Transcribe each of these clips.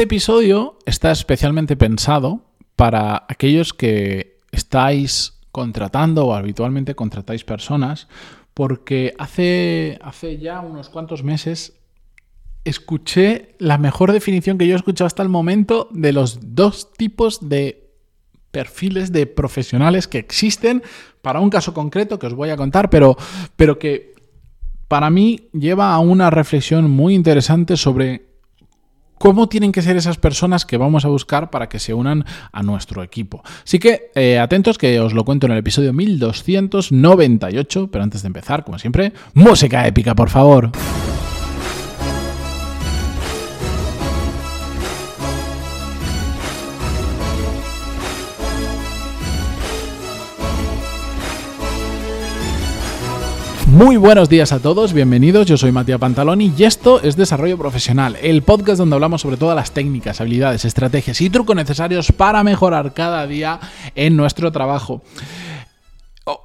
Este episodio está especialmente pensado para aquellos que estáis contratando o habitualmente contratáis personas, porque hace, hace ya unos cuantos meses escuché la mejor definición que yo he escuchado hasta el momento de los dos tipos de perfiles de profesionales que existen para un caso concreto que os voy a contar, pero, pero que para mí lleva a una reflexión muy interesante sobre cómo tienen que ser esas personas que vamos a buscar para que se unan a nuestro equipo. Así que eh, atentos que os lo cuento en el episodio 1298, pero antes de empezar, como siempre, música épica, por favor. Muy buenos días a todos, bienvenidos, yo soy Matías Pantaloni y esto es Desarrollo Profesional, el podcast donde hablamos sobre todas las técnicas, habilidades, estrategias y trucos necesarios para mejorar cada día en nuestro trabajo.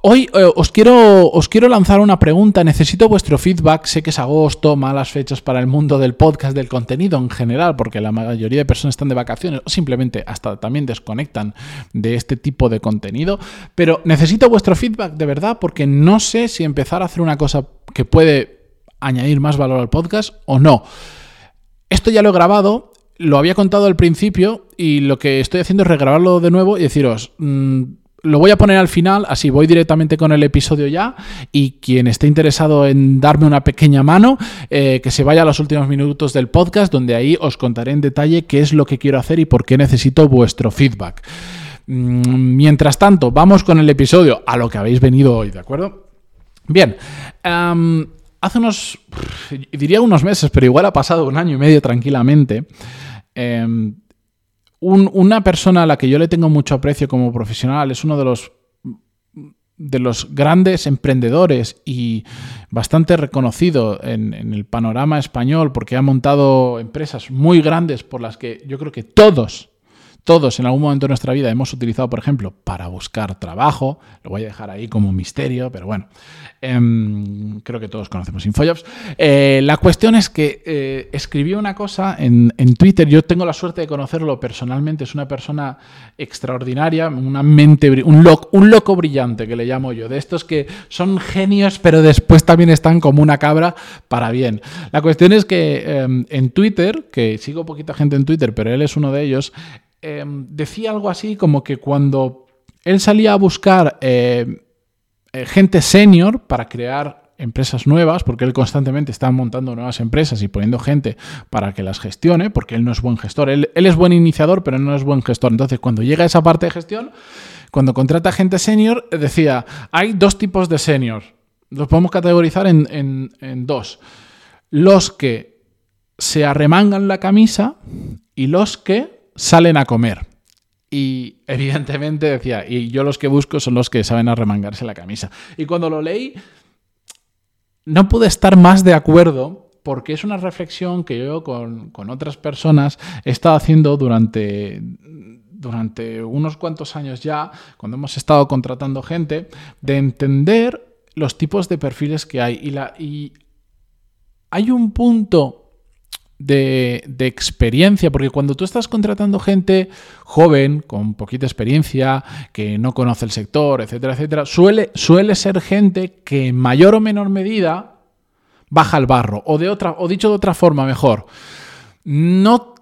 Hoy eh, os, quiero, os quiero lanzar una pregunta, necesito vuestro feedback, sé que es agosto, malas fechas para el mundo del podcast, del contenido en general, porque la mayoría de personas están de vacaciones o simplemente hasta también desconectan de este tipo de contenido, pero necesito vuestro feedback de verdad porque no sé si empezar a hacer una cosa que puede añadir más valor al podcast o no. Esto ya lo he grabado, lo había contado al principio y lo que estoy haciendo es regrabarlo de nuevo y deciros... Mm, lo voy a poner al final, así voy directamente con el episodio ya. Y quien esté interesado en darme una pequeña mano, eh, que se vaya a los últimos minutos del podcast, donde ahí os contaré en detalle qué es lo que quiero hacer y por qué necesito vuestro feedback. Mm, mientras tanto, vamos con el episodio, a lo que habéis venido hoy, ¿de acuerdo? Bien. hace unos, diría unos meses, pero igual ha pasado un año y medio tranquilamente. Una persona a la que yo le tengo mucho aprecio como profesional es uno de los de los grandes emprendedores y bastante reconocido en, el panorama español porque ha montado empresas muy grandes por las que yo creo que todos todos en algún momento de nuestra vida hemos utilizado, por ejemplo, para buscar trabajo. Lo voy a dejar ahí como misterio, pero bueno, em, creo que todos conocemos Infojobs. Eh, la cuestión es que eh, escribió una cosa en, Twitter. Yo tengo la suerte de conocerlo personalmente. Es una persona extraordinaria, una mente, un, un loco brillante que le llamo yo. De estos que son genios, pero después también están como una cabra para bien. La cuestión es que em, en Twitter, que sigo poquita gente en Twitter, pero él es uno de ellos, Em, decía algo así como que cuando él salía a buscar eh, eh, gente senior para crear empresas nuevas, porque él constantemente está montando nuevas empresas y poniendo gente para que las gestione, porque él no es buen gestor. Él, es buen iniciador, pero no es buen gestor. Entonces, cuando llega esa parte de gestión, cuando contrata gente senior, decía, hay dos tipos de senior. Los podemos categorizar en dos. Los que se arremangan la camisa y los que salen a comer. Y evidentemente decía, y yo los que busco son los que saben arremangarse la camisa. Y cuando lo leí, no pude estar más de acuerdo porque es una reflexión que yo con, otras personas he estado haciendo durante, durante unos cuantos años ya, cuando hemos estado contratando gente, de entender los tipos de perfiles que hay. Y hay un punto de, experiencia, porque cuando tú estás contratando gente joven, con poquita experiencia, que no conoce el sector, etcétera, etcétera, suele, suele ser gente que en mayor o menor medida baja el barro. O, de otra, o dicho de otra forma, mejor, no,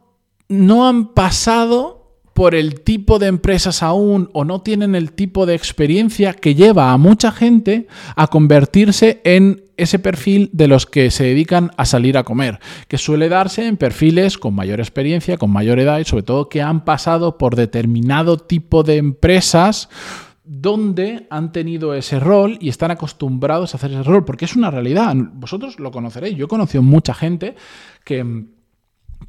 no han pasado por el tipo de empresas aún o no tienen el tipo de experiencia que lleva a mucha gente a convertirse en ese perfil de los que se dedican a salir a comer, que suele darse en perfiles con mayor experiencia, con mayor edad y sobre todo que han pasado por determinado tipo de empresas donde han tenido ese rol y están acostumbrados a hacer ese rol, porque es una realidad. Vosotros lo conoceréis. Yo he conocido mucha gente que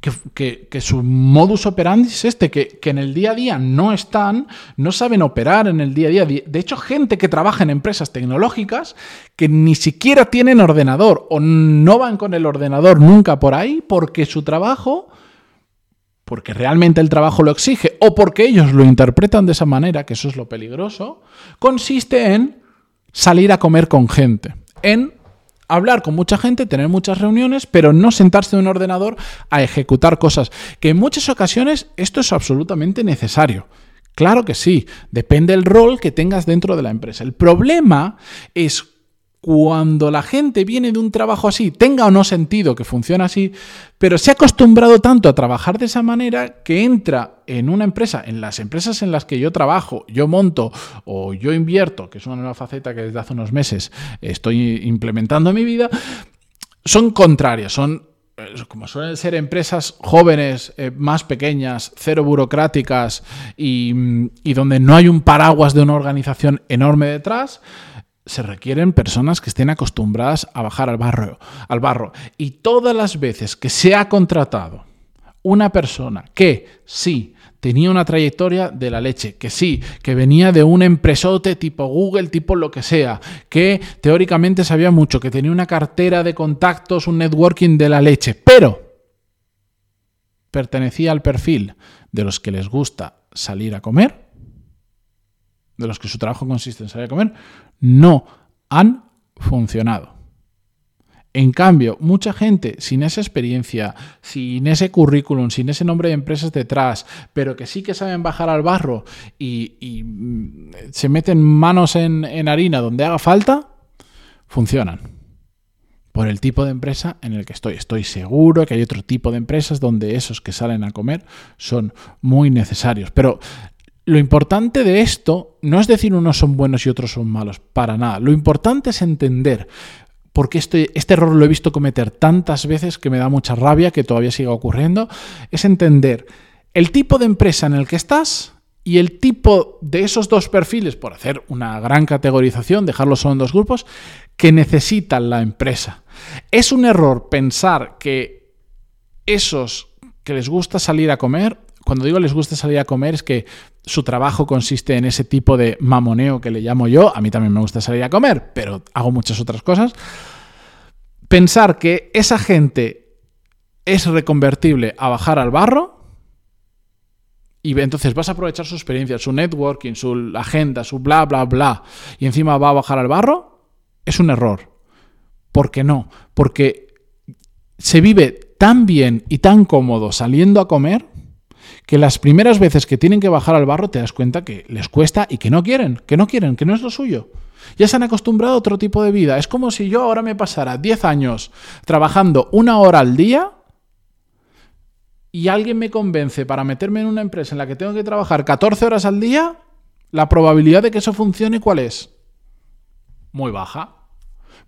que, su modus operandi es este, que, en el día a día no están, no saben operar en el día a día. De hecho, gente que trabaja en empresas tecnológicas que ni siquiera tienen ordenador o no van con el ordenador nunca por ahí porque su trabajo, porque realmente el trabajo lo exige o porque ellos lo interpretan de esa manera, que eso es lo peligroso, consiste en salir a comer con gente, en hablar con mucha gente, tener muchas reuniones, pero no sentarse en un ordenador a ejecutar cosas. Que en muchas ocasiones esto es absolutamente necesario. Claro que sí, depende del rol que tengas dentro de la empresa. El problema es cuando la gente viene de un trabajo así, tenga o no sentido que funcione así, pero se ha acostumbrado tanto a trabajar de esa manera que entra en una empresa, en las empresas en las que yo trabajo, yo monto o yo invierto, que es una nueva faceta que desde hace unos meses estoy implementando en mi vida, son contrarias, son eh, como suelen ser empresas jóvenes, eh, más pequeñas, cero burocráticas y donde no hay un paraguas de una organización enorme detrás, se requieren personas que estén acostumbradas a bajar al barro, al barro. Y todas las veces que se ha contratado una persona que sí tenía una trayectoria de la leche, que sí, que venía de un empresote tipo Google, tipo lo que sea, que teóricamente sabía mucho, que tenía una cartera de contactos, un networking de la leche, pero pertenecía al perfil de los que les gusta salir a comer, de los que su trabajo consiste en salir a comer, no han funcionado. En cambio, mucha gente sin esa experiencia, sin ese currículum, sin ese nombre de empresas detrás, pero que sí que saben bajar al barro y, mm, se meten manos en, en harina donde haga falta, funcionan por el tipo de empresa en el que estoy. Estoy seguro que hay otro tipo de empresas donde esos que salen a comer son muy necesarios. Pero lo importante de esto no es decir unos son buenos y otros son malos, para nada. Lo importante es entender, porque este, este error lo he visto cometer tantas veces que me da mucha rabia que todavía siga ocurriendo, es entender el tipo de empresa en el que estás y el tipo de esos dos perfiles, por hacer una gran categorización, dejarlos solo en dos grupos, que necesitan la empresa. Es un error pensar que esos que les gusta salir a comer cuando digo les gusta salir a comer es que su trabajo consiste en ese tipo de mamoneo que le llamo yo. A mí también me gusta salir a comer, pero hago muchas otras cosas. Pensar que esa gente es reconvertible a bajar al barro y entonces vas a aprovechar su experiencia, su networking, su agenda, su bla, bla, bla, y encima va a bajar al barro, es un error. ¿Por qué no? Porque se vive tan bien y tan cómodo saliendo a comer que las primeras veces que tienen que bajar al barro te das cuenta que les cuesta y que no quieren, que no quieren, que no es lo suyo. Ya se han acostumbrado a otro tipo de vida. Es como si yo ahora me pasara 10 años trabajando una hora al día y alguien me convence para meterme en una empresa en la que tengo que trabajar 14 horas al día, la probabilidad de que eso funcione, ¿cuál es? Muy baja.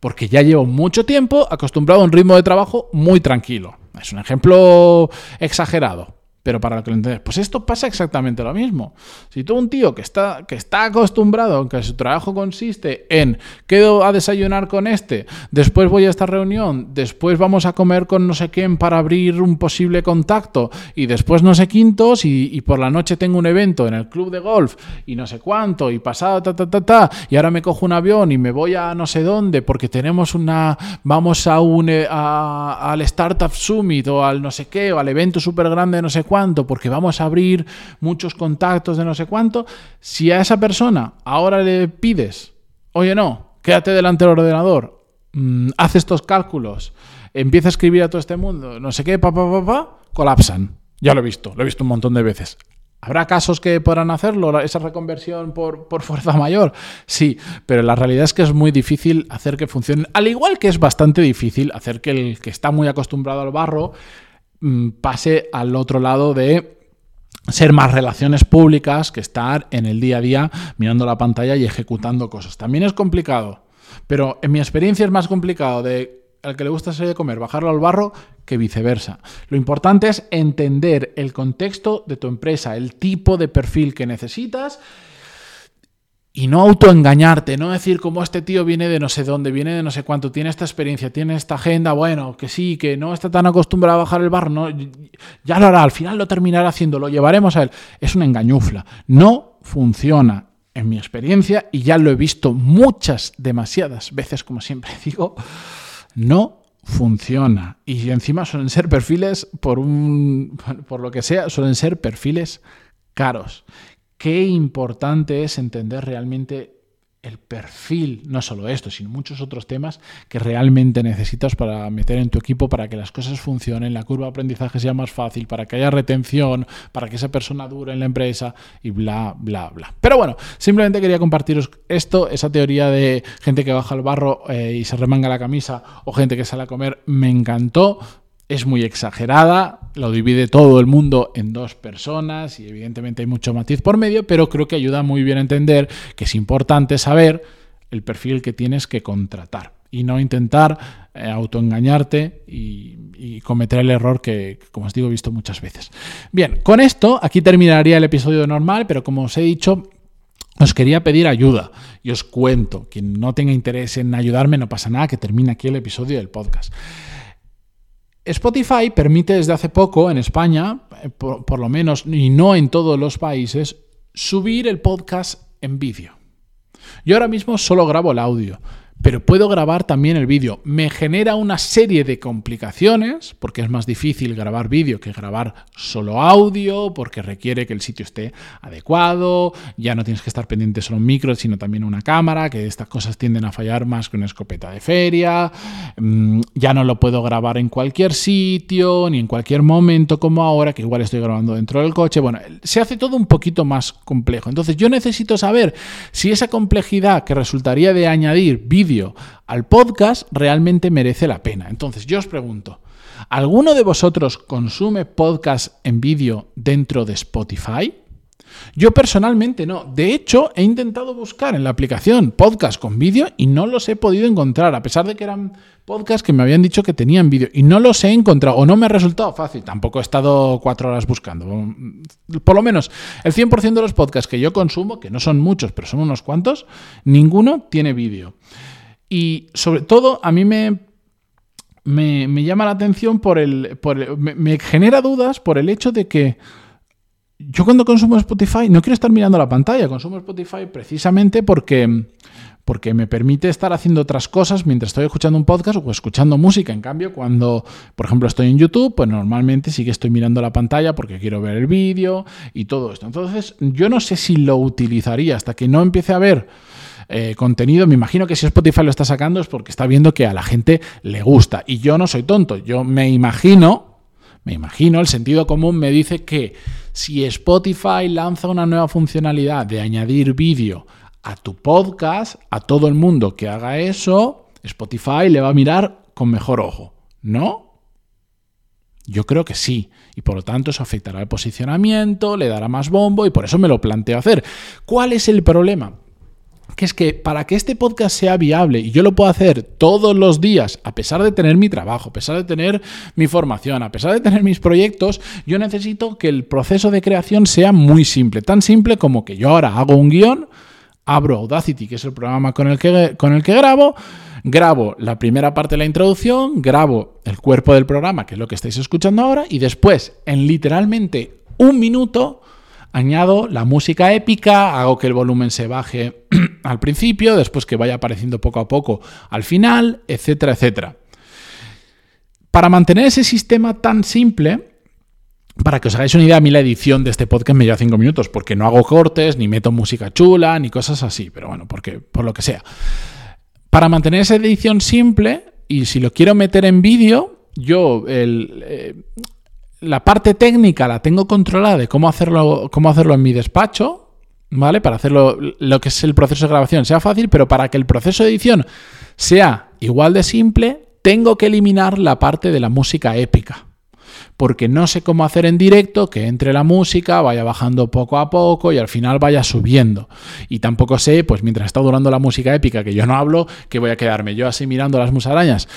Porque ya llevo mucho tiempo acostumbrado a un ritmo de trabajo muy tranquilo. Es un ejemplo exagerado, pero para que lo entendáis, pues esto pasa exactamente lo mismo. Si tú un tío que está, que está acostumbrado, que su trabajo consiste en quedo a desayunar con este, después voy a esta reunión, después vamos a comer con no sé quién para abrir un posible contacto, y después no sé quintos, y, y por la noche tengo un evento en el club de golf, y no sé cuánto, y pasado ta ta ta ta, y ahora me cojo un avión y me voy a no sé dónde, porque tenemos una, vamos a un, eh, a, al Startup Summit, o al no sé qué, o al evento súper grande de no sé cuánto, porque vamos a abrir muchos contactos de no sé cuánto, si a esa persona ahora le pides, oye no, quédate delante del ordenador, mm, haz estos cálculos, empieza a escribir a todo este mundo, no sé qué, pa, pa, pa, colapsan. Ya lo he visto, lo he visto un montón de veces. ¿Habrá casos que podrán hacerlo, esa reconversión por, por, fuerza mayor? Sí, pero la realidad es que es muy difícil hacer que funcione. Al igual que es bastante difícil hacer que el que está muy acostumbrado al barro pase al otro lado de ser más relaciones públicas que estar en el día a día mirando la pantalla y ejecutando cosas. También es complicado, pero en mi experiencia es más complicado de al que le gusta salir de comer, bajarlo al barro, que viceversa. Lo importante es entender el contexto de tu empresa, el tipo de perfil que necesitas y no autoengañarte, no decir como este tío viene de no sé dónde, viene de no sé cuánto, tiene esta experiencia, tiene esta agenda, bueno, que sí, que no está tan acostumbrado a bajar el bar, no, ya lo hará, al final lo terminará haciendo, lo llevaremos a él. Es una engañufla. No funciona en mi experiencia y ya lo he visto muchas, demasiadas veces, como siempre digo, no funciona. Y encima suelen ser perfiles, por, un, por lo que sea, suelen ser perfiles caros qué importante es entender realmente el perfil, no solo esto, sino muchos otros temas que realmente necesitas para meter en tu equipo para que las cosas funcionen, la curva de aprendizaje sea más fácil, para que haya retención, para que esa persona dure en la empresa y bla, bla, bla. Pero bueno, simplemente quería compartiros esto, esa teoría de gente que baja al barro eh, y se remanga la camisa o gente que sale a comer, me encantó es muy exagerada, lo divide todo el mundo en dos personas y evidentemente hay mucho matiz por medio, pero creo que ayuda muy bien a entender que es importante saber el perfil que tienes que contratar y no intentar eh, autoengañarte y, cometer el error que, como os digo, he visto muchas veces. Bien, con esto aquí terminaría el episodio normal, pero como os he dicho, os quería pedir ayuda y os cuento. Quien no tenga interés en ayudarme, no pasa nada, que termine aquí el episodio del podcast. Spotify permite desde hace poco en España, eh, por, lo menos, y no en todos los países, subir el podcast en vídeo. Yo ahora mismo solo grabo el audio, pero puedo grabar también el vídeo. Me genera una serie de complicaciones, porque es más difícil grabar vídeo que grabar solo audio, porque requiere que el sitio esté adecuado, ya no tienes que estar pendiente solo un micro, sino también una cámara, que estas cosas tienden a fallar más que una escopeta de feria, mm, ya no lo puedo grabar en cualquier sitio, ni en cualquier momento como ahora, que igual estoy grabando dentro del coche, bueno, se hace todo un poquito más complejo. Entonces yo necesito saber si esa complejidad que resultaría de añadir vídeo al podcast realmente merece la pena. Entonces, yo os pregunto, ¿alguno de vosotros consume podcast en vídeo dentro de Spotify? Yo personalmente no. De hecho, he intentado buscar en la aplicación podcast con vídeo y no los he podido encontrar, a pesar de que eran podcasts que me habían dicho que tenían vídeo y no los he encontrado o no me ha resultado fácil. Tampoco he estado cuatro horas buscando. Por lo menos el 100% de los podcasts que yo consumo, que no son muchos, pero son unos cuantos, ninguno tiene vídeo. Y sobre todo a mí me, me, llama la atención por el... Por me, genera dudas por el hecho de que yo cuando consumo Spotify no quiero estar mirando la pantalla, consumo Spotify precisamente porque, porque me permite estar haciendo otras cosas mientras estoy escuchando un podcast o escuchando música. En cambio, cuando, por ejemplo, estoy en YouTube, pues normalmente sí que estoy mirando la pantalla porque quiero ver el vídeo y todo esto. Entonces, yo no sé si lo utilizaría hasta que no empiece a ver eh, contenido. Me imagino que si Spotify lo está sacando es porque está viendo que a la gente le gusta. Y yo no soy tonto, yo me imagino, me imagino, el sentido común me dice que si Spotify lanza una nueva funcionalidad de añadir vídeo a tu podcast, a todo el mundo que haga eso, Spotify le va a mirar con mejor ojo, ¿no? Yo creo que sí, y por lo tanto eso afectará el posicionamiento, le dará más bombo y por eso me lo planteo hacer. ¿Cuál es el problema? Que es que para que este podcast sea viable y yo lo pueda hacer todos los días, a pesar de tener mi trabajo, a pesar de tener mi formación, a pesar de tener mis proyectos, yo necesito que el proceso de creación sea muy simple, tan simple como que yo ahora hago un guion, abro Audacity, que es el programa con el que, con el que grabo, grabo la primera parte de la introducción, grabo el cuerpo del programa, que es lo que estáis escuchando ahora, y después, en literalmente un minuto, añado la música épica, hago que el volumen se baje al principio, después que vaya apareciendo poco a poco al final, etcétera, etcétera. Para mantener ese sistema tan simple, para que os hagáis una idea, a mí la edición de este podcast me lleva cinco minutos, porque no hago cortes, ni meto música chula, ni cosas así, pero bueno, porque, por lo que sea. Para mantener esa edición simple, y si lo quiero meter en vídeo, yo el, eh, la parte técnica la tengo controlada de cómo hacerlo, cómo hacerlo en mi despacho, ¿vale? Para hacerlo lo que es el proceso de grabación sea fácil, pero para que el proceso de edición sea igual de simple, tengo que eliminar la parte de la música épica. Porque no sé cómo hacer en directo que entre la música, vaya bajando poco a poco y al final vaya subiendo. Y tampoco sé, pues mientras está durando la música épica, que yo no hablo, que voy a quedarme yo así mirando las musarañas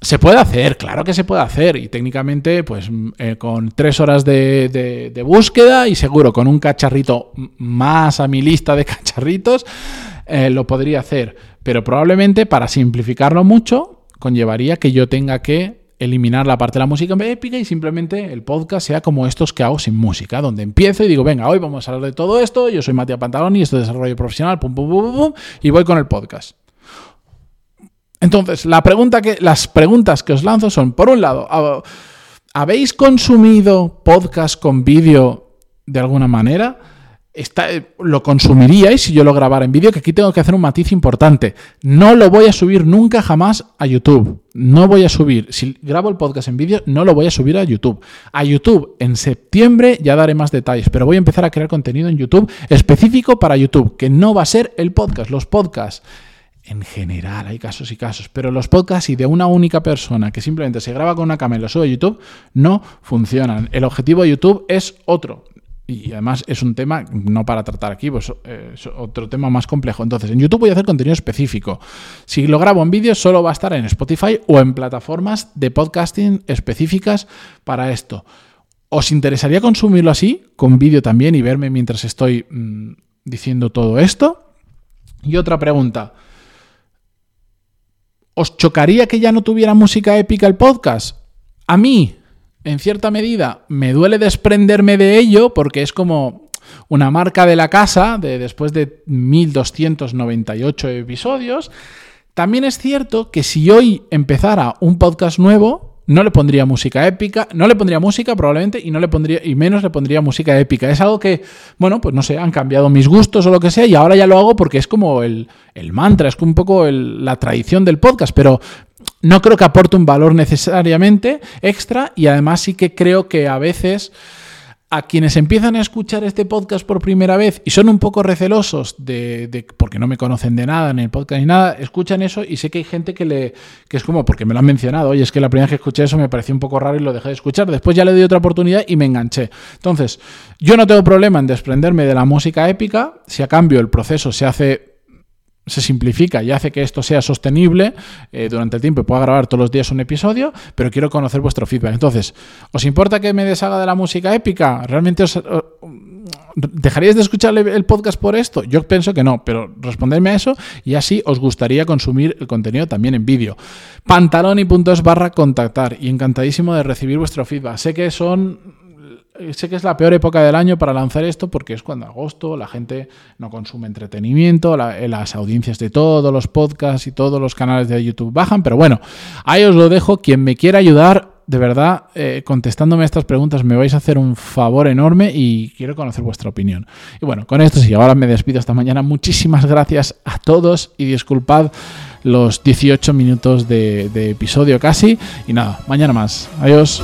se puede hacer, claro que se puede hacer. Y técnicamente, pues mm, eh, con tres horas de, búsqueda y seguro con un cacharrito más a mi lista de cacharritos, eh, lo podría hacer. Pero probablemente para simplificarlo mucho, conllevaría que yo tenga que eliminar la parte de la música épica y simplemente el podcast sea como estos que hago sin música, donde empiezo y digo, venga, hoy vamos a hablar de todo esto, yo soy Matías Pantaloni, esto es desarrollo profesional, pum, pum, pum, pum, y voy con el podcast. Entonces, la pregunta que, las preguntas que os lanzo son, por un lado, ¿habéis consumido podcast con vídeo de alguna manera? lo consumiríais si yo lo grabara en vídeo, que aquí tengo que hacer un matiz importante. No lo voy a subir nunca jamás a YouTube. No voy a subir, si grabo el podcast en vídeo, no lo voy a subir a YouTube. A YouTube en septiembre ya daré más detalles, pero voy a empezar a crear contenido en YouTube específico para YouTube, que no va a ser el podcast. Los podcasts en general, hay casos y casos, pero los podcasts y de una única persona que simplemente se graba con una cámara y lo sube a YouTube no funcionan. El objetivo de YouTube es otro y además es un tema no para tratar aquí, pues eh, es otro tema más complejo. Entonces, en YouTube voy a hacer contenido específico. Si lo grabo en vídeo, solo va a estar en Spotify o en plataformas de podcasting específicas para esto. ¿Os interesaría consumirlo así, con vídeo también y verme mientras estoy mm, diciendo todo esto? Y otra pregunta. ¿Os chocaría que ya no tuviera música épica el podcast? A mí, en cierta medida me duele desprenderme de ello porque es como una marca de la casa de después de 1298 episodios. También es cierto que si hoy empezara un podcast nuevo, no le pondría música épica, no le pondría música probablemente y no le pondría y menos le pondría música épica. Es algo que, bueno, pues no sé, han cambiado mis gustos o lo que sea y ahora ya lo hago porque es como el, mantra, es un poco la tradición del podcast, pero no creo que aporte un valor necesariamente extra y además sí que creo que a veces a quienes empiezan a escuchar este podcast por primera vez y son un poco recelosos de, porque no me conocen de nada en el podcast ni nada, escuchan eso y sé que hay gente que le que es como porque me lo han mencionado, oye, es que la primera vez que escuché eso me pareció un poco raro y lo dejé de escuchar, después ya le di otra oportunidad y me enganché. Entonces, yo no tengo problema en desprenderme de la música épica, si a cambio el proceso se hace se simplifica y hace que esto sea sostenible eh, durante el tiempo y pueda grabar todos los días un episodio, pero quiero conocer vuestro feedback. Entonces, ¿os importa que me deshaga de la música épica? ¿Realmente os, ¿Dejaríais de escuchar el podcast por esto? Yo pienso que no, pero respondedme a eso y así os gustaría consumir el contenido también en vídeo. Pantaloni.es barra contactar y encantadísimo de recibir vuestro feedback. Sé que son sé que es la peor época del año para lanzar esto porque es cuando agosto la gente no consume entretenimiento, eh, las audiencias de todos los podcasts y todos los canales de YouTube bajan, pero bueno, ahí os lo dejo. Quien me quiera ayudar, de verdad, eh, contestándome estas preguntas me vais a hacer un favor enorme y quiero conocer vuestra opinión. Y bueno, con esto sí, ahora me despido esta mañana. Muchísimas gracias a todos y disculpad los 18 minutos de, de episodio casi. Y nada, mañana más. Adiós.